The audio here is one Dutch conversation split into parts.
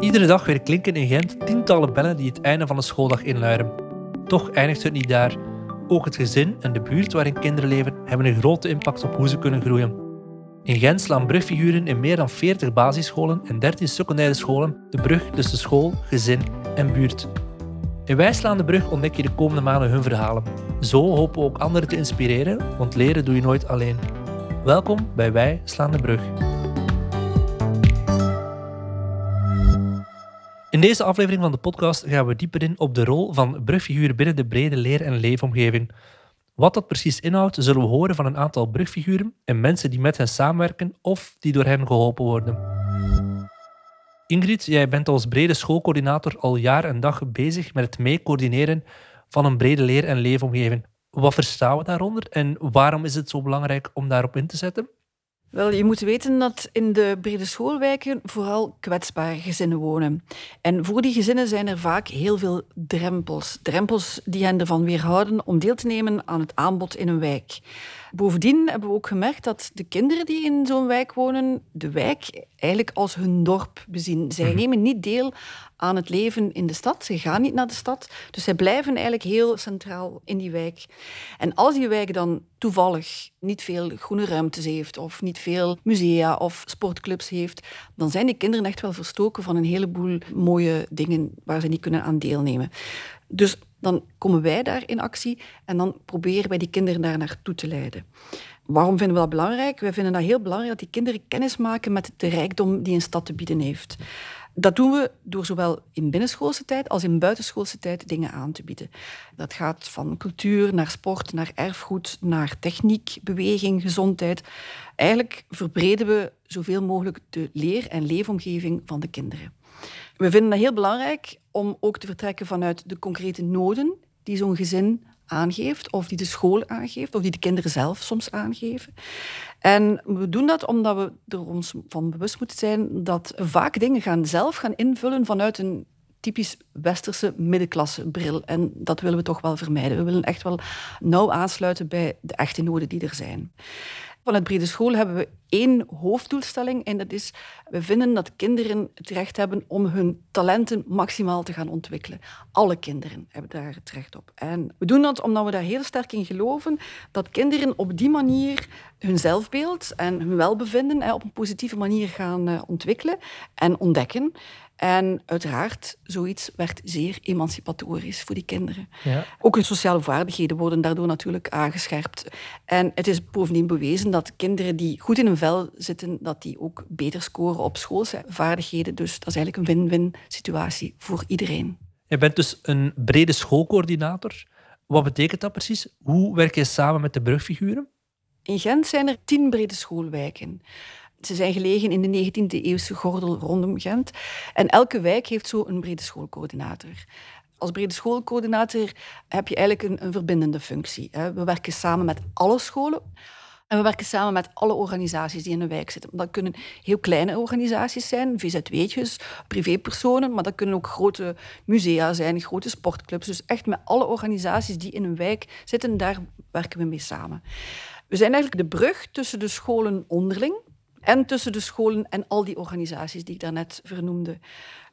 Iedere dag weer klinken in Gent tientallen bellen die het einde van de schooldag inluiden. Toch eindigt het niet daar. Ook het gezin en de buurt waarin kinderen leven hebben een grote impact op hoe ze kunnen groeien. In Gent slaan brugfiguren in meer dan 40 basisscholen en 13 secundaire scholen de brug tussen school, gezin en buurt. In Wij slaan de brug ontdek je de komende maanden hun verhalen. Zo hopen we ook anderen te inspireren, want leren doe je nooit alleen. Welkom bij Wij slaan de brug. In deze aflevering van de podcast gaan we dieper in op de rol van brugfiguren binnen de brede leer- en leefomgeving. Wat dat precies inhoudt, zullen we horen van een aantal brugfiguren en mensen die met hen samenwerken of die door hen geholpen worden. Ingrid, jij bent als brede schoolcoördinator al jaar en dag bezig met het meecoördineren van een brede leer- en leefomgeving. Wat verstaan we daaronder en waarom is het zo belangrijk om daarop in te zetten? Wel, je moet weten dat in de brede schoolwijken vooral kwetsbare gezinnen wonen. En voor die gezinnen zijn er vaak heel veel drempels. Drempels die hen ervan weerhouden om deel te nemen aan het aanbod in een wijk. Bovendien hebben we ook gemerkt dat de kinderen die in zo'n wijk wonen, de wijk eigenlijk als hun dorp bezien. Zij mhm. nemen niet deel aan het leven in de stad. Ze gaan niet naar de stad. Dus zij blijven eigenlijk heel centraal in die wijk. En als die wijk dan toevallig niet veel groene ruimtes heeft, of niet veel musea of sportclubs heeft, dan zijn die kinderen echt wel verstoken van een heleboel mooie dingen waar ze niet kunnen aan deelnemen. Dus dan komen wij daar in actie en dan proberen wij die kinderen daar naartoe te leiden. Waarom vinden we dat belangrijk? Wij vinden dat heel belangrijk dat die kinderen kennis maken met de rijkdom die een stad te bieden heeft. Dat doen we door zowel in binnenschoolse tijd als in buitenschoolse tijd dingen aan te bieden. Dat gaat van cultuur naar sport, naar erfgoed, naar techniek, beweging, gezondheid. Eigenlijk verbreden we zoveel mogelijk de leer- en leefomgeving van de kinderen. We vinden dat heel belangrijk om ook te vertrekken vanuit de concrete noden die zo'n gezin aangeeft, of die de school aangeeft, of die de kinderen zelf soms aangeven. En we doen dat omdat we er ons van bewust moeten zijn dat vaak dingen gaan zelf gaan invullen vanuit een typisch westerse middenklasse bril. En dat willen we toch wel vermijden. We willen echt wel nauw aansluiten bij de echte noden die er zijn. Van het brede school hebben we één hoofddoelstelling en dat is, we vinden dat kinderen het recht hebben om hun talenten maximaal te gaan ontwikkelen. Alle kinderen hebben daar het recht op. En we doen dat omdat we daar heel sterk in geloven dat kinderen op die manier hun zelfbeeld en hun welbevinden op een positieve manier gaan eh, ontwikkelen en ontdekken. En uiteraard, zoiets werd zeer emancipatorisch voor die kinderen. Ja. Ook hun sociale vaardigheden worden daardoor natuurlijk aangescherpt. En het is bovendien bewezen dat kinderen die goed in hun vel zitten, dat die ook beter scoren op schoolse vaardigheden. Dus dat is eigenlijk een win-win situatie voor iedereen. Je bent dus een brede schoolcoördinator. Wat betekent dat precies? Hoe werk je samen met de brugfiguren? In Gent zijn er tien brede schoolwijken. Ze zijn gelegen in de 19e eeuwse gordel rondom Gent. En elke wijk heeft zo een brede schoolcoördinator. Als brede schoolcoördinator heb je eigenlijk een, een verbindende functie. We werken samen met alle scholen. En we werken samen met alle organisaties die in een wijk zitten. Dat kunnen heel kleine organisaties zijn, VZW'tjes, privépersonen, maar dat kunnen ook grote musea zijn, grote sportclubs. Dus echt met alle organisaties die in een wijk zitten, daar werken we mee samen. We zijn eigenlijk de brug tussen de scholen onderling en tussen de scholen en al die organisaties die ik daarnet vernoemde.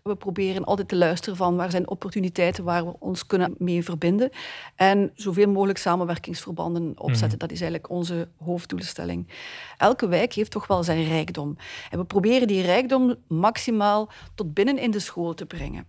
We proberen altijd te luisteren van waar zijn opportuniteiten waar we ons kunnen mee verbinden. En zoveel mogelijk samenwerkingsverbanden opzetten. Mhm. Dat is eigenlijk onze hoofddoelstelling. Elke wijk heeft toch wel zijn rijkdom. En we proberen die rijkdom maximaal tot binnen in de school te brengen.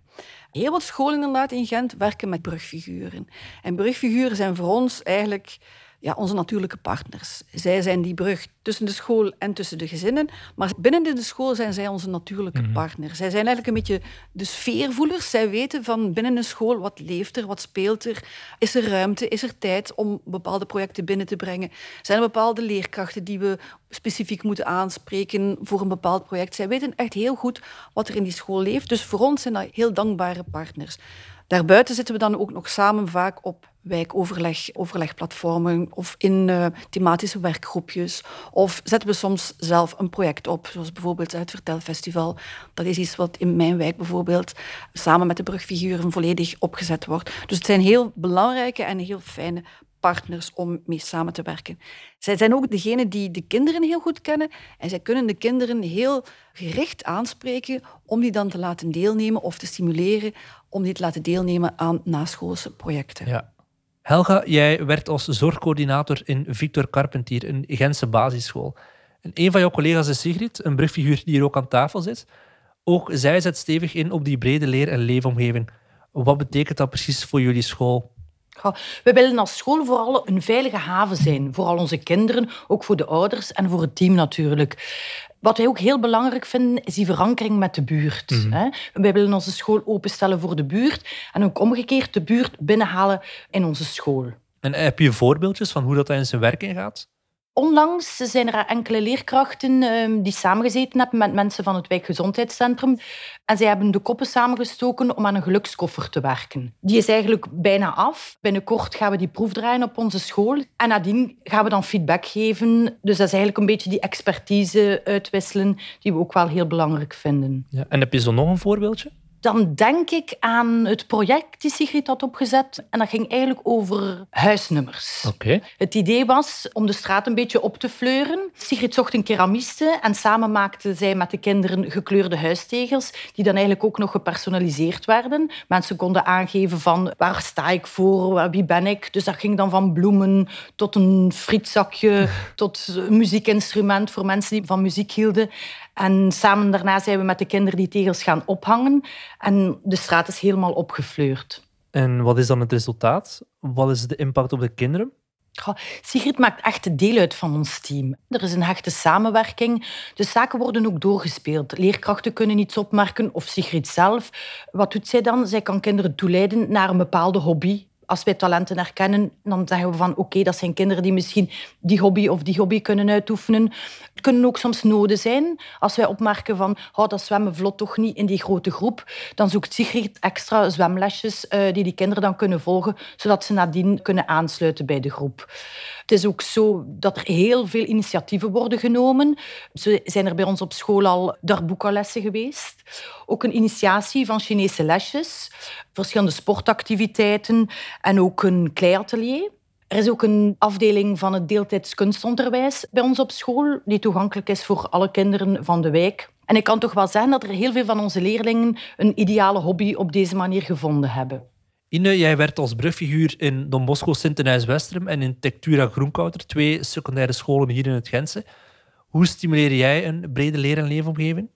Heel wat scholen inderdaad in Gent werken met brugfiguren. En brugfiguren zijn voor ons eigenlijk ja, onze natuurlijke partners. Zij zijn die brug tussen de school en tussen de gezinnen. Maar binnen de school zijn zij onze natuurlijke mm partners. Zij zijn eigenlijk een beetje de sfeervoelers. Zij weten van binnen een school wat leeft er, wat speelt er. Is er ruimte, is er tijd om bepaalde projecten binnen te brengen? Zijn er bepaalde leerkrachten die we specifiek moeten aanspreken voor een bepaald project? Zij weten echt heel goed wat er in die school leeft. Dus voor ons zijn dat heel dankbare partners. Daarbuiten zitten we dan ook nog samen vaak op wijkoverleg, overlegplatformen of in uh, thematische werkgroepjes. Of zetten we soms zelf een project op, zoals bijvoorbeeld het Vertelfestival. Dat is iets wat in mijn wijk bijvoorbeeld samen met de brugfiguren volledig opgezet wordt. Dus het zijn heel belangrijke en heel fijne partners om mee samen te werken. Zij zijn ook degene die de kinderen heel goed kennen en zij kunnen de kinderen heel gericht aanspreken om die dan te laten deelnemen of te stimuleren om die te laten deelnemen aan naschoolse projecten. Ja. Helga, jij werkt als zorgcoördinator in Victor Carpentier, een Gentse basisschool. En een van jouw collega's is Sigrid, een brugfiguur die hier ook aan tafel zit. Ook zij zet stevig in op die brede leer- en leefomgeving. Wat betekent dat precies voor jullie school? We willen als school vooral een veilige haven zijn. Voor al onze kinderen, ook voor de ouders en voor het team natuurlijk. Wat wij ook heel belangrijk vinden, is die verankering met de buurt. Mm Wij willen onze school openstellen voor de buurt en ook omgekeerd de buurt binnenhalen in onze school. En heb je voorbeeldjes van hoe dat in zijn werking gaat? Onlangs zijn er enkele leerkrachten um, die samengezeten hebben met mensen van het wijkgezondheidscentrum. En zij hebben de koppen samengestoken om aan een gelukskoffer te werken. Die is eigenlijk bijna af. Binnenkort gaan we die proef draaien op onze school. En nadien gaan we dan feedback geven. Dus dat is eigenlijk een beetje die expertise uitwisselen die we ook wel heel belangrijk vinden. Ja, en heb je zo nog een voorbeeldje? Dan denk ik aan het project die Sigrid had opgezet. En dat ging eigenlijk over huisnummers. Okay. Het idee was om de straat een beetje op te fleuren. Sigrid zocht een keramiste en samen maakte zij met de kinderen gekleurde huistegels, die dan eigenlijk ook nog gepersonaliseerd werden. Mensen konden aangeven van waar sta ik voor, wie ben ik. Dus dat ging dan van bloemen tot een frietzakje, tot een muziekinstrument voor mensen die van muziek hielden. En samen daarna zijn we met de kinderen die tegels gaan ophangen. En de straat is helemaal opgefleurd. En wat is dan het resultaat? Wat is de impact op de kinderen? Sigrid maakt echt deel uit van ons team. Er is een hechte samenwerking. De zaken worden ook doorgespeeld. Leerkrachten kunnen iets opmerken, of Sigrid zelf. Wat doet zij dan? Zij kan kinderen toeleiden naar een bepaalde hobby als wij talenten herkennen, dan zeggen we van oké, dat zijn kinderen die misschien die hobby of die hobby kunnen uitoefenen. Het kunnen ook soms noden zijn. Als wij opmerken van oh, dat zwemmen vlot toch niet in die grote groep, dan zoekt Sigrid extra zwemlesjes uh, die die kinderen dan kunnen volgen, zodat ze nadien kunnen aansluiten bij de groep. Het is ook zo dat er heel veel initiatieven worden genomen. Zo zijn er bij ons op school al darbuka-lessen geweest. Ook een initiatie van Chinese lesjes, verschillende sportactiviteiten en ook een kleiatelier. Er is ook een afdeling van het deeltijds kunstonderwijs bij ons op school, die toegankelijk is voor alle kinderen van de wijk. En ik kan toch wel zeggen dat er heel veel van onze leerlingen een ideale hobby op deze manier gevonden hebben. Ine, jij werkt als brugfiguur in Don Bosco Sint-Denijs-Westrum en in Tectura Groenkouter, twee secundaire scholen hier in het Gentse. Hoe stimuleer jij een brede leer- en leefomgeving?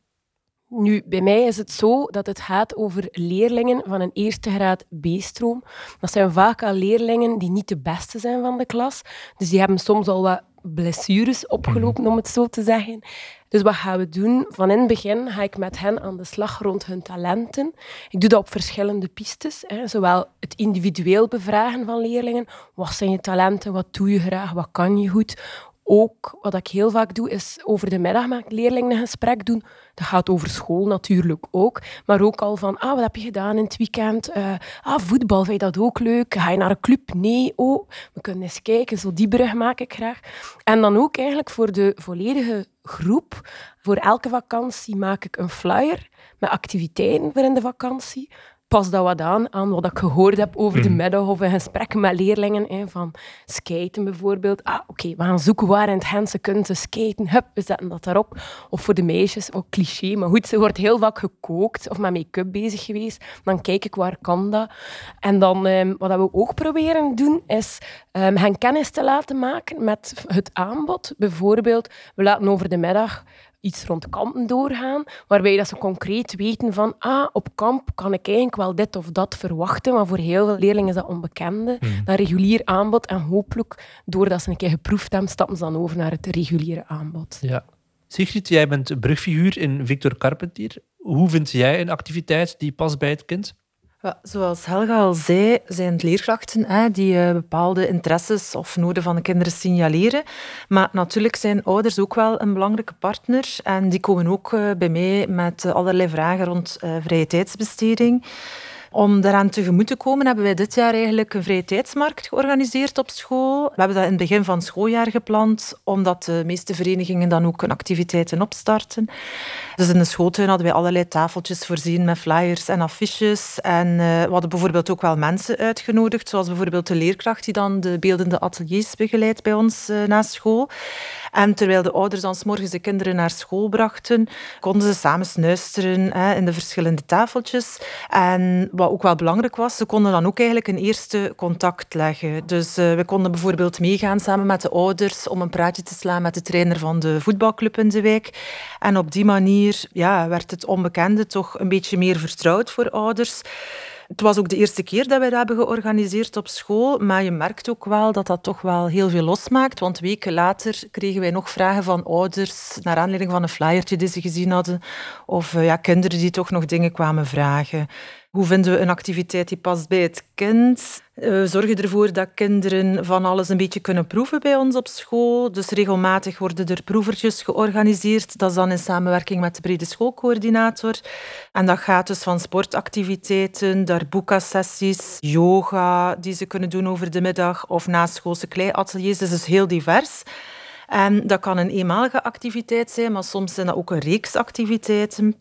Nu, bij mij is het zo dat het gaat over leerlingen van een eerste graad B-stroom. Dat zijn vaak al leerlingen die niet de beste zijn van de klas. Dus die hebben soms al wat blessures opgelopen, om het zo te zeggen. Dus wat gaan we doen? Van in het begin ga ik met hen aan de slag rond hun talenten. Ik doe dat op verschillende pistes. Hè. Zowel het individueel bevragen van leerlingen. Wat zijn je talenten? Wat doe je graag? Wat kan je goed? Ook, wat ik heel vaak doe, is over de middag met leerlingen een gesprek doen. Dat gaat over school natuurlijk ook. Maar ook al van, ah, wat heb je gedaan in het weekend? Uh, ah, voetbal, vind je dat ook leuk? Ga je naar een club? Nee. Oh, we kunnen eens kijken. Zo die brug maak ik graag. En dan ook eigenlijk voor de volledige groep. Voor elke vakantie maak ik een flyer met activiteiten voor in de vakantie pas dat wat aan aan wat ik gehoord heb over de mhm. middag of in gesprekken met leerlingen. Hè, van skaten bijvoorbeeld. Ah, oké, we gaan zoeken waar in het Gentse kunnen ze skaten. Hup, we zetten dat daarop. Of voor de meisjes, ook cliché. Maar goed, ze wordt heel vaak gekookt of met make-up bezig geweest. Dan kijk ik waar kan dat. En dan, um, wat we ook proberen doen, is um, hen kennis te laten maken met het aanbod. Bijvoorbeeld, we laten over de middag iets rond kampen doorgaan, waarbij dat ze concreet weten van ah, op kamp kan ik eigenlijk wel dit of dat verwachten, maar voor heel veel leerlingen is dat onbekende. Hmm. Dat regulier aanbod en hopelijk, doordat ze een keer geproefd hebben, stappen ze dan over naar het reguliere aanbod. Ja. Sigrid, jij bent brugfiguur in Victor Carpentier. Hoe vind jij een activiteit die past bij het kind? Zoals Helga al zei, zijn het leerkrachten hè, die uh, bepaalde interesses of noden van de kinderen signaleren. Maar natuurlijk zijn ouders ook wel een belangrijke partner. En die komen ook uh, bij mij met allerlei vragen rond vrije tijdsbesteding. Om daaraan tegemoet te komen hebben wij dit jaar eigenlijk een vrije tijdsmarkt georganiseerd op school. We hebben dat in het begin van het schooljaar gepland, omdat de meeste verenigingen dan ook hun activiteiten opstarten. Dus in de schooltuin hadden wij allerlei tafeltjes voorzien met flyers en affiches. En uh, we hadden bijvoorbeeld ook wel mensen uitgenodigd, zoals bijvoorbeeld de leerkracht die dan de beeldende ateliers begeleidt bij ons uh, na school. En terwijl de ouders dan s morgens de kinderen naar school brachten, konden ze samen snuisteren hè, in de verschillende tafeltjes. En wat ook wel belangrijk was, ze konden dan ook eigenlijk een eerste contact leggen. Dus uh, we konden bijvoorbeeld meegaan samen met de ouders om een praatje te slaan met de trainer van de voetbalclub in de wijk. En op die manier ja, werd het onbekende toch een beetje meer vertrouwd voor ouders. Het was ook de eerste keer dat wij dat hebben georganiseerd op school, maar je merkt ook wel dat dat toch wel heel veel losmaakt, want weken later kregen wij nog vragen van ouders naar aanleiding van een flyertje die ze gezien hadden, of uh, ja, kinderen die toch nog dingen kwamen vragen. Hoe vinden we een activiteit die past bij het kind? Eh, we zorgen ervoor dat kinderen van alles een beetje kunnen proeven bij ons op school. Dus regelmatig worden er proevertjes georganiseerd. Dat is dan in samenwerking met de brede schoolcoördinator. En dat gaat dus van sportactiviteiten, darbuka-sessies, yoga die ze kunnen doen over de middag of naschoolse kleiateliers. Dus het is heel divers. En dat kan een eenmalige activiteit zijn, maar soms zijn dat ook een reeks activiteiten.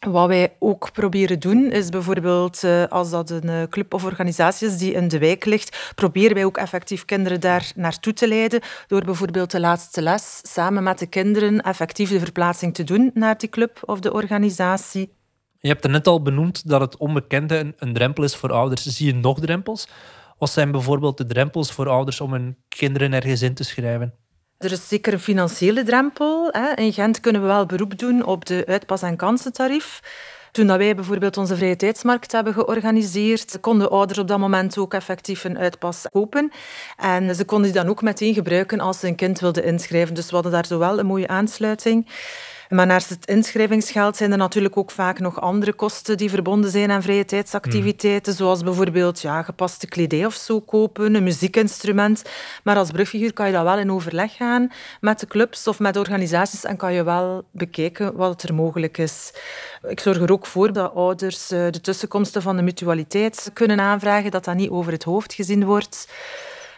Wat wij ook proberen doen, is bijvoorbeeld eh, als dat een eh, club of organisatie is die in de wijk ligt, proberen wij ook effectief kinderen daar naartoe te leiden door bijvoorbeeld de laatste les samen met de kinderen effectief de verplaatsing te doen naar die club of de organisatie. Je hebt er net al benoemd dat het onbekende een, een drempel is voor ouders. Zie je nog drempels? Wat zijn bijvoorbeeld de drempels voor ouders om hun kinderen ergens in te schrijven? Er is zeker een financiële drempel. In Gent kunnen we wel beroep doen op de uitpas- en kansentarief. Toen wij bijvoorbeeld onze vrije tijdsmarkt hebben georganiseerd, konden ouders op dat moment ook effectief een uitpas kopen. En ze konden die dan ook meteen gebruiken als ze een kind wilden inschrijven. Dus we hadden daar zowel een mooie aansluiting. Maar naast het inschrijvingsgeld zijn er natuurlijk ook vaak nog andere kosten die verbonden zijn aan vrije tijdsactiviteiten, mm. zoals bijvoorbeeld ja, gepaste kledij of zo kopen, een muziekinstrument. Maar als brugfiguur kan je dat wel in overleg gaan met de clubs of met organisaties en kan je wel bekijken wat er mogelijk is. Ik zorg er ook voor dat ouders eh, de tussenkomsten van de mutualiteit kunnen aanvragen, dat dat niet over het hoofd gezien wordt.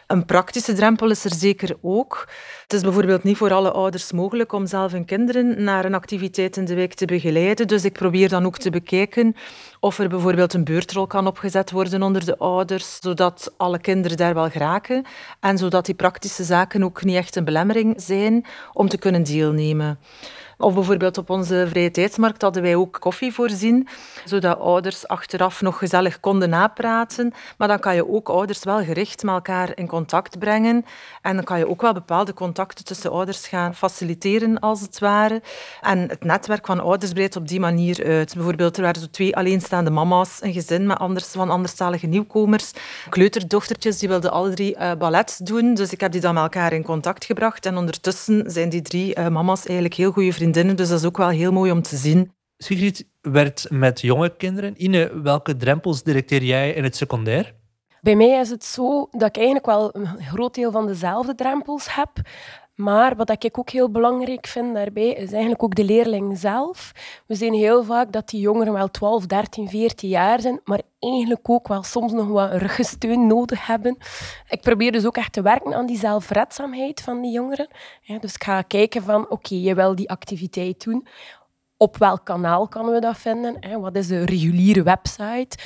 Een praktische drempel is er zeker ook. Het is bijvoorbeeld niet voor alle ouders mogelijk om zelf hun kinderen naar een activiteit in de week te begeleiden. Dus ik probeer dan ook te bekijken of er bijvoorbeeld een beurtrol kan opgezet worden onder de ouders, zodat alle kinderen daar wel geraken en zodat die praktische zaken ook niet echt een belemmering zijn om te kunnen deelnemen. Of bijvoorbeeld op onze vrije tijdsmarkt hadden wij ook koffie voorzien, zodat ouders achteraf nog gezellig konden napraten. Maar dan kan je ook ouders wel gericht met elkaar in contact brengen. En dan kan je ook wel bepaalde contacten tussen ouders gaan faciliteren, als het ware. En het netwerk van ouders breidt op die manier uit. Bijvoorbeeld, er waren zo twee alleenstaande mama's, een gezin met anders, van anderstalige nieuwkomers. Kleuterdochtertjes, die wilden alle drie uh, ballet doen. Dus ik heb die dan met elkaar in contact gebracht. En ondertussen zijn die drie uh, mama's eigenlijk heel goede vrienden dus dat is ook wel heel mooi om te zien. Sigrid werkt met jonge kinderen. Ine, welke drempels directeer jij in het secundair? Bij mij is het zo dat ik eigenlijk wel een groot deel van dezelfde drempels heb. Maar wat ik ook heel belangrijk vind daarbij, is eigenlijk ook de leerling zelf. We zien heel vaak dat die jongeren wel 12, 13, 14 jaar zijn, maar eigenlijk ook wel soms nog wat ruggensteun nodig hebben. Ik probeer dus ook echt te werken aan die zelfredzaamheid van die jongeren. dus ik ga kijken van, oké, je wil die activiteit doen. Op welk kanaal kunnen we dat vinden? Wat is de reguliere website?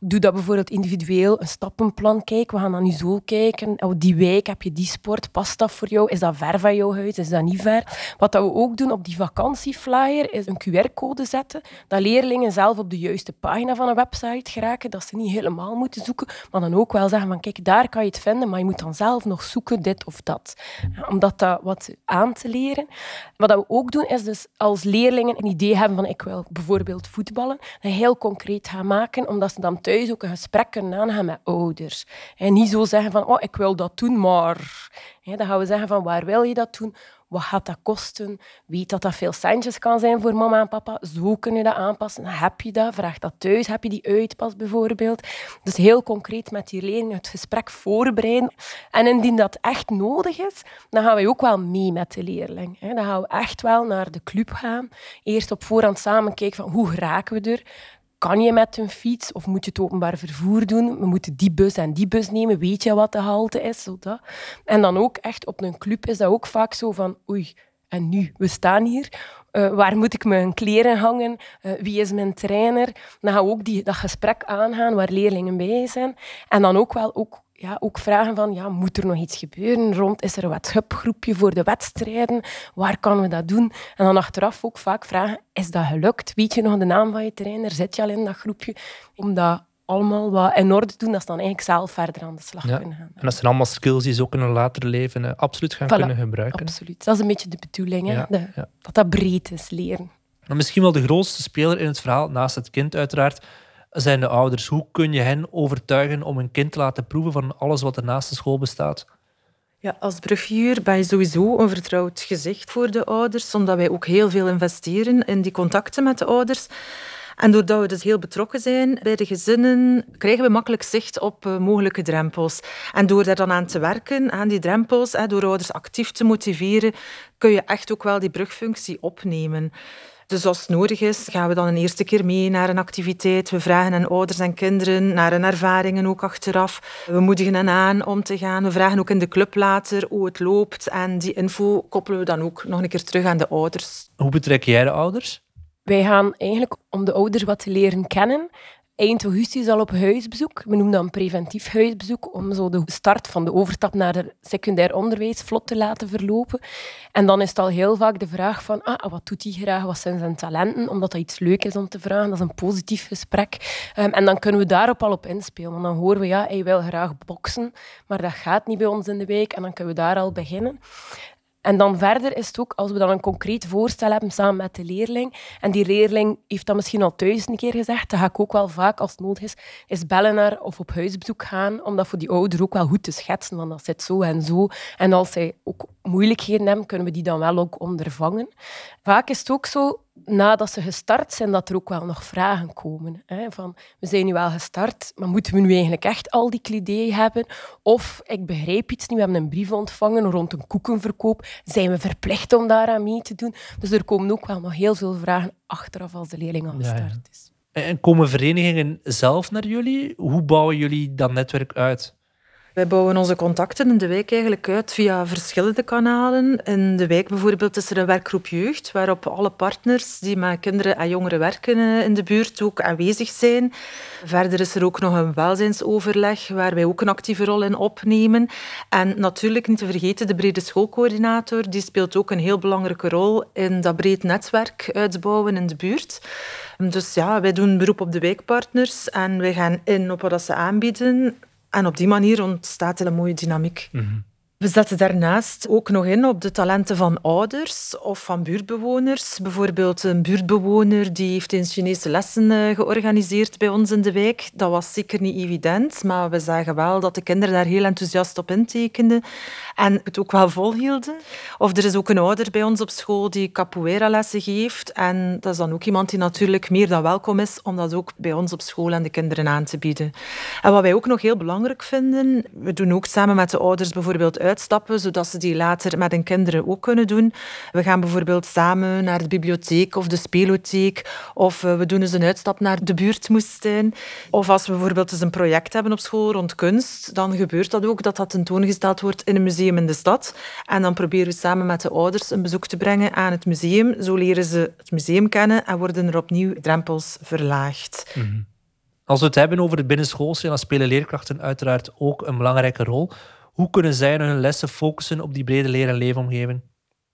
Doe dat bijvoorbeeld individueel, een stappenplan. Kijk, we gaan dan nu zo kijken. Oh, die week heb je die sport, past dat voor jou? Is dat ver van jouw huis? Is dat niet ver? Wat we ook doen op die vakantieflyer is een QR-code zetten. Dat leerlingen zelf op de juiste pagina van een website geraken. Dat ze niet helemaal moeten zoeken, maar dan ook wel zeggen van kijk, daar kan je het vinden, maar je moet dan zelf nog zoeken dit of dat. Om dat wat aan te leren. Wat we ook doen is dus als leerlingen een idee hebben van ik wil bijvoorbeeld voetballen, dat heel concreet gaan maken, omdat ze dan thuis ook een gesprek kunnen aangaan met ouders. En niet zo zeggen van, oh, ik wil dat doen, maar... dan gaan we zeggen van, waar wil je dat doen? Wat gaat dat kosten? Weet dat dat veel centjes kan zijn voor mama en papa. Zo kun je dat aanpassen. Heb je dat? Vraag dat thuis. Heb je die uitpas bijvoorbeeld? Dus heel concreet met die leerling het gesprek voorbereiden. En indien dat echt nodig is, dan gaan we ook wel mee met de leerling. Dan gaan we echt wel naar de club gaan. Eerst op voorhand samen kijken van hoe raken we er kan je met een fiets of moet je het openbaar vervoer doen? We moeten die bus en die bus nemen. Weet je wat de halte is? Zo dat. En dan ook echt op een club is dat ook vaak zo van oei, en nu? We staan hier. Uh, waar moet ik mijn kleren hangen? Uh, wie is mijn trainer? Dan gaan we ook die, dat gesprek aangaan waar leerlingen bij zijn. En dan ook wel ook ja, ook vragen van, ja, moet er nog iets gebeuren rond? Is er een WhatsApp-groepje voor de wedstrijden? Waar kunnen we dat doen? En dan achteraf ook vaak vragen, is dat gelukt? Weet je nog de naam van je trainer? Zit je al in dat groepje? Om dat allemaal wat in orde te doen, dat ze dan eigenlijk zelf verder aan de slag kunnen gaan. En dat zijn allemaal skills die ze ook in hun later leven uh, absoluut gaan kunnen gebruiken. Absoluut. Dat is een beetje de bedoeling, hè? De, dat dat breed is, leren. Maar misschien wel de grootste speler in het verhaal, naast het kind uiteraard, zijn de ouders. Hoe kun je hen overtuigen om een kind te laten proeven van alles wat er naast de school bestaat? Ja, als brugfiguur ben je sowieso een vertrouwd gezicht voor de ouders, omdat wij ook heel veel investeren in die contacten met de ouders. En doordat we dus heel betrokken zijn bij de gezinnen, krijgen we makkelijk zicht op uh, mogelijke drempels. En door daar dan aan te werken, aan die drempels, hè, door ouders actief te motiveren, kun je echt ook wel die brugfunctie opnemen. Dus als het nodig is, gaan we dan een eerste keer mee naar een activiteit. We vragen aan ouders en kinderen naar hun ervaringen ook achteraf. We moedigen hen aan om te gaan. We vragen ook in de club later hoe het loopt. En die info koppelen we dan ook nog een keer terug aan de ouders. Hoe betrek jij de ouders? Wij gaan eigenlijk om de ouders wat te leren kennen, eind augustus al op huisbezoek. We noemen dat een preventief huisbezoek, om zo de start van de overstap naar het secundair onderwijs vlot te laten verlopen. En dan is het al heel vaak de vraag van, ah, wat doet hij graag, wat zijn zijn talenten, omdat dat iets leuk is om te vragen. Dat is een positief gesprek. Um, en dan kunnen we daarop al op inspelen. Want dan horen we, ja, hij wil graag boksen, maar dat gaat niet bij ons in de week. En dan kunnen we daar al beginnen. En dan verder is het ook, als we dan een concreet voorstel hebben samen met de leerling, en die leerling heeft dat misschien al duizend keer gezegd, dan ga ik ook wel vaak, als het nodig is, is bellen naar of op huisbezoek gaan, om dat voor die ouder ook wel goed te schetsen, want dat zit zo en zo. En als zij ook moeilijkheden hebben, kunnen we die dan wel ook ondervangen. Vaak is het ook zo, nadat ze gestart zijn, dat er ook wel nog vragen komen. Hè? Van, we zijn nu wel gestart, maar moeten we nu eigenlijk echt al die kledij hebben? Of, ik begrijp iets nu, we hebben een brief ontvangen rond een koekenverkoop. Zijn we verplicht om daaraan mee te doen? Dus er komen ook wel nog heel veel vragen achteraf als de leerling al gestart is. En komen verenigingen zelf naar jullie? Hoe bouwen jullie dat netwerk uit? Wij bouwen onze contacten in de wijk eigenlijk uit via verschillende kanalen. In de wijk bijvoorbeeld is er een werkgroep jeugd, waarop alle partners die met kinderen en jongeren werken eh, in de buurt ook aanwezig zijn. Verder is er ook nog een welzijnsoverleg, waar wij ook een actieve rol in opnemen. En natuurlijk niet te vergeten de brede schoolcoördinator, die speelt ook een heel belangrijke rol in dat breed netwerk uitbouwen in de buurt. Dus ja, wij doen beroep op de wijkpartners en wij gaan in op wat ze aanbieden. En op die manier ontstaat er een mooie dynamiek. Mhm. We zetten daarnaast ook nog in op de talenten van ouders of van buurtbewoners. Bijvoorbeeld een buurtbewoner die heeft eens Chinese lessen eh, georganiseerd bij ons in de wijk. Dat was zeker niet evident, maar we zagen wel dat de kinderen daar heel enthousiast op intekenden en het ook wel volhielden. Of er is ook een ouder bij ons op school die capoeira-lessen geeft. En dat is dan ook iemand die natuurlijk meer dan welkom is om dat ook bij ons op school aan de kinderen aan te bieden. En wat wij ook nog heel belangrijk vinden, we doen ook samen met de ouders bijvoorbeeld uitstappen, zodat ze die later met hun kinderen ook kunnen doen. We gaan bijvoorbeeld samen naar de bibliotheek of de spelotheek, of eh, we doen eens een uitstap naar de buurtmoestuin. Of als we bijvoorbeeld eens een project hebben op school rond kunst, dan gebeurt dat ook, dat dat tentoongesteld wordt in een museum in de stad. En dan proberen we samen met de ouders een bezoek te brengen aan het museum. Zo leren ze het museum kennen en worden er opnieuw drempels verlaagd. Mhm. Als we het hebben over het binnenschoolse, dan spelen leerkrachten uiteraard ook een belangrijke rol. Hoe kunnen zij hun lessen focussen op die brede leer- en leefomgeving?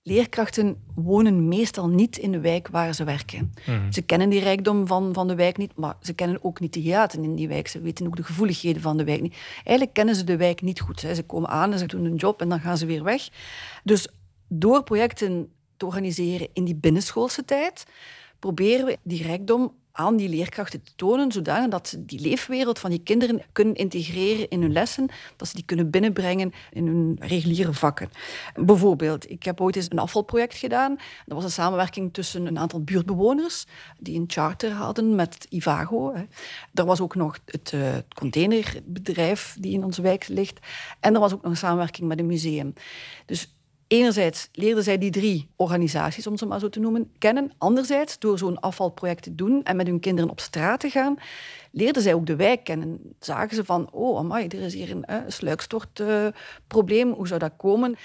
Leerkrachten wonen meestal niet in de wijk waar ze werken. Mhm. Ze kennen die rijkdom van, van de wijk niet, maar ze kennen ook niet de hiaten in die wijk. Ze weten ook de gevoeligheden van de wijk niet. Eigenlijk kennen ze de wijk niet goed. Ze komen aan en ze doen een job en dan gaan ze weer weg. Dus door projecten te organiseren in die binnenschoolse tijd, proberen we die rijkdom aan die leerkrachten te tonen, zodanig dat ze die leefwereld van die kinderen kunnen integreren in hun lessen, dat ze die kunnen binnenbrengen in hun reguliere vakken. Bijvoorbeeld, ik heb ooit eens een afvalproject gedaan. Dat was een samenwerking tussen een aantal buurtbewoners die een charter hadden met Ivago. Er was ook nog het uh, containerbedrijf die in onze wijk ligt. En er was ook nog een samenwerking met een museum. Dus Enerzijds leerden zij die drie organisaties, om ze maar zo te noemen, kennen. Anderzijds, door zo'n afvalproject te doen en met hun kinderen op straat te gaan, leerden zij ook de wijk kennen. Zagen ze van, oh amai, er is hier een uh, sluikstortprobleem, hoe zou dat komen?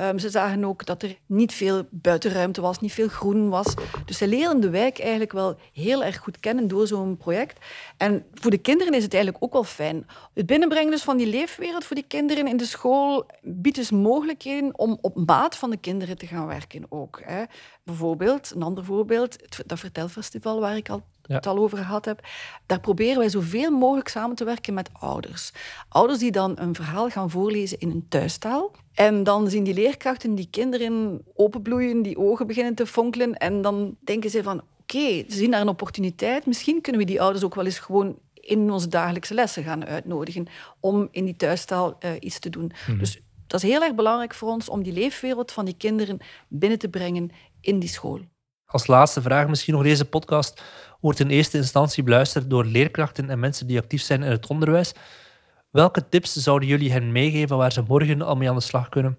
Um, ze zagen ook dat er niet veel buitenruimte was, niet veel groen was. Dus ze leerden de wijk eigenlijk wel heel erg goed kennen door zo'n project. En voor de kinderen is het eigenlijk ook wel fijn. Het binnenbrengen dus van die leefwereld voor die kinderen in de school biedt dus mogelijkheden om op maat van de kinderen te gaan werken ook. Hè. Bijvoorbeeld, een ander voorbeeld, dat vertelfestival waar ik al het al over gehad heb. Daar proberen wij zoveel mogelijk samen te werken met ouders. Ouders die dan een verhaal gaan voorlezen in een thuistaal. En dan zien die leerkrachten die kinderen openbloeien, die ogen beginnen te fonkelen. En dan denken ze van, oké, ze zien daar een opportuniteit. Misschien kunnen we die ouders ook wel eens gewoon in onze dagelijkse lessen gaan uitnodigen om in die thuistaal uh, iets te doen. Mhm. Dus dat is heel erg belangrijk voor ons om die leefwereld van die kinderen binnen te brengen in die school. Als laatste vraag misschien nog deze podcast wordt in eerste instantie beluisterd door leerkrachten en mensen die actief zijn in het onderwijs. Welke tips zouden jullie hen meegeven waar ze morgen al mee aan de slag kunnen?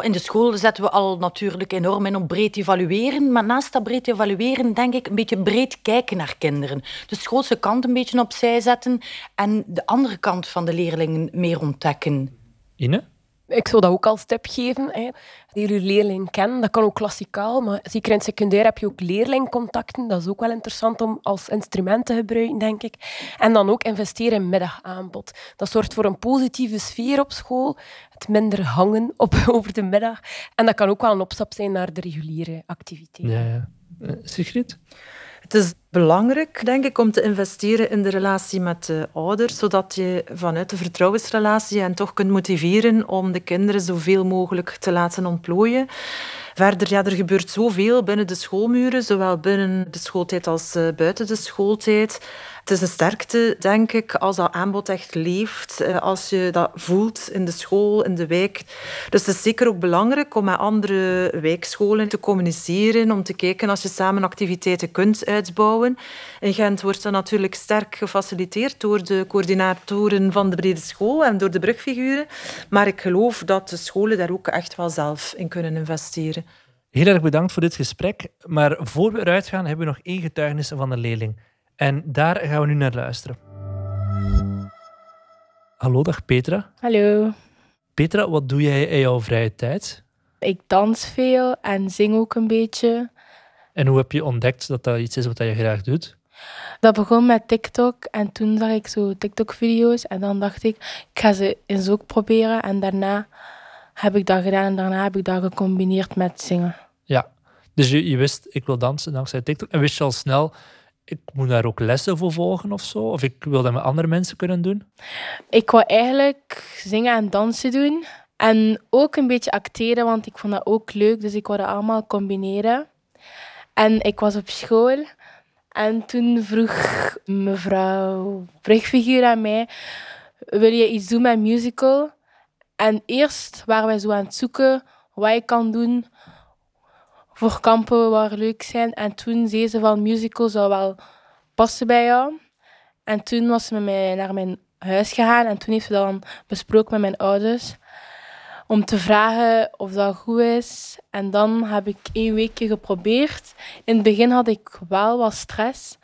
in de school zetten we al natuurlijk enorm in op breed evalueren. Maar naast dat breed evalueren, denk ik, een beetje breed kijken naar kinderen. De schoolse kant een beetje opzij zetten en de andere kant van de leerlingen meer ontdekken. Ine? Ik zou dat ook als tip geven. Hè. Leer je leerling kennen. Dat kan ook klassikaal, maar zeker in het secundair heb je ook leerlingcontacten. Dat is ook wel interessant om als instrument te gebruiken, denk ik. En dan ook investeren in middagaanbod. Dat zorgt voor een positieve sfeer op school. Het minder hangen op, over de middag. En dat kan ook wel een opstap zijn naar de reguliere activiteiten. Ja, ja. Uh, Sigrid? Het is belangrijk, denk ik, om te investeren in de relatie met de ouders, zodat je vanuit de vertrouwensrelatie hen toch kunt motiveren om de kinderen zoveel mogelijk te laten ontplooien. Verder, ja, er gebeurt zoveel binnen de schoolmuren, zowel binnen de schooltijd als uh, buiten de schooltijd. Het is een sterkte, denk ik, als dat aanbod echt leeft, uh, als je dat voelt in de school, in de wijk. Dus het is zeker ook belangrijk om met andere wijkscholen te communiceren, om te kijken als je samen activiteiten kunt uitbouwen. In Gent wordt dat natuurlijk sterk gefaciliteerd door de coördinatoren van de brede school en door de brugfiguren. Maar ik geloof dat de scholen daar ook echt wel zelf in kunnen investeren. Heel erg bedankt voor dit gesprek. Maar voor we eruit gaan, hebben we nog één getuigenis van de leerling. En daar gaan we nu naar luisteren. Hallo, dag Petra. Hallo. Petra, wat doe jij in jouw vrije tijd? Ik dans veel en zing ook een beetje. En hoe heb je ontdekt dat dat iets is wat je graag doet? Dat begon met TikTok en toen zag ik zo TikTok-video's en dan dacht ik, ik ga ze eens ook proberen. En daarna heb ik dat gedaan en daarna heb ik dat gecombineerd met zingen. Ja, dus je, je wist, ik wil dansen dankzij TikTok. En wist je al snel, ik moet daar ook lessen voor volgen of zo? Of ik wil dat met andere mensen kunnen doen? Ik wou eigenlijk zingen en dansen doen. En ook een beetje acteren, want ik vond dat ook leuk. Dus ik wou dat allemaal combineren. En ik was op school. En toen vroeg mevrouw Brugfiguur aan mij... Wil je iets doen met musical? En eerst waren wij zo aan het zoeken wat ik kan doen voor kampen waar leuk zijn. En toen zei ze van musical zou wel passen bij jou. En toen was ze met mij naar mijn huis gegaan en toen heeft ze dan besproken met mijn ouders om te vragen of dat goed is. En dan heb ik één weekje geprobeerd. In het begin had ik wel wat stress,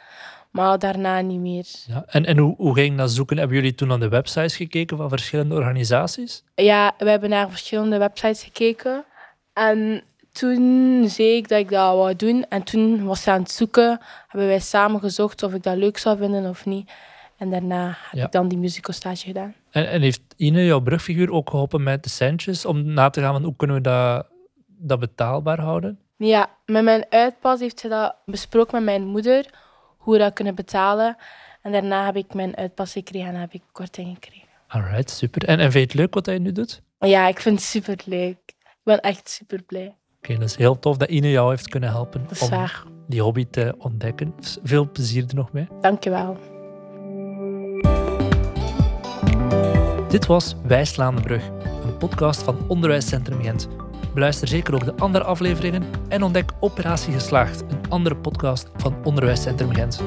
maar daarna niet meer. Ja, en en hoe, hoe ging dat zoeken? Hebben jullie toen aan de websites gekeken van verschillende organisaties? Ja, we hebben naar verschillende websites gekeken. En toen zei ik dat ik dat wou doen. En toen was ze aan het zoeken. Hebben wij samen gezocht of ik dat leuk zou vinden of niet. En daarna heb ik dan die musicalstage gedaan. En, en, heeft Ine, jouw brugfiguur, ook geholpen met de centjes om na te gaan van hoe kunnen we dat, dat betaalbaar houden? Ja, met mijn uitpas heeft ze dat besproken met mijn moeder, hoe we dat kunnen betalen. En daarna heb ik mijn uitpas gekregen en heb ik korting gekregen. Alright, super. En, en vind je het leuk wat hij nu doet? Ja, ik vind het super leuk. Ik ben echt super blij. Oké, dat is heel tof dat Ine jou heeft kunnen helpen om waar. die hobby te ontdekken. Dus veel plezier er nog mee. Dankjewel. Dit was Wij slaan de brug, een podcast van Onderwijscentrum Gent. Beluister zeker ook de andere afleveringen en ontdek Operatie Geslaagd, een andere podcast van Onderwijscentrum Gent.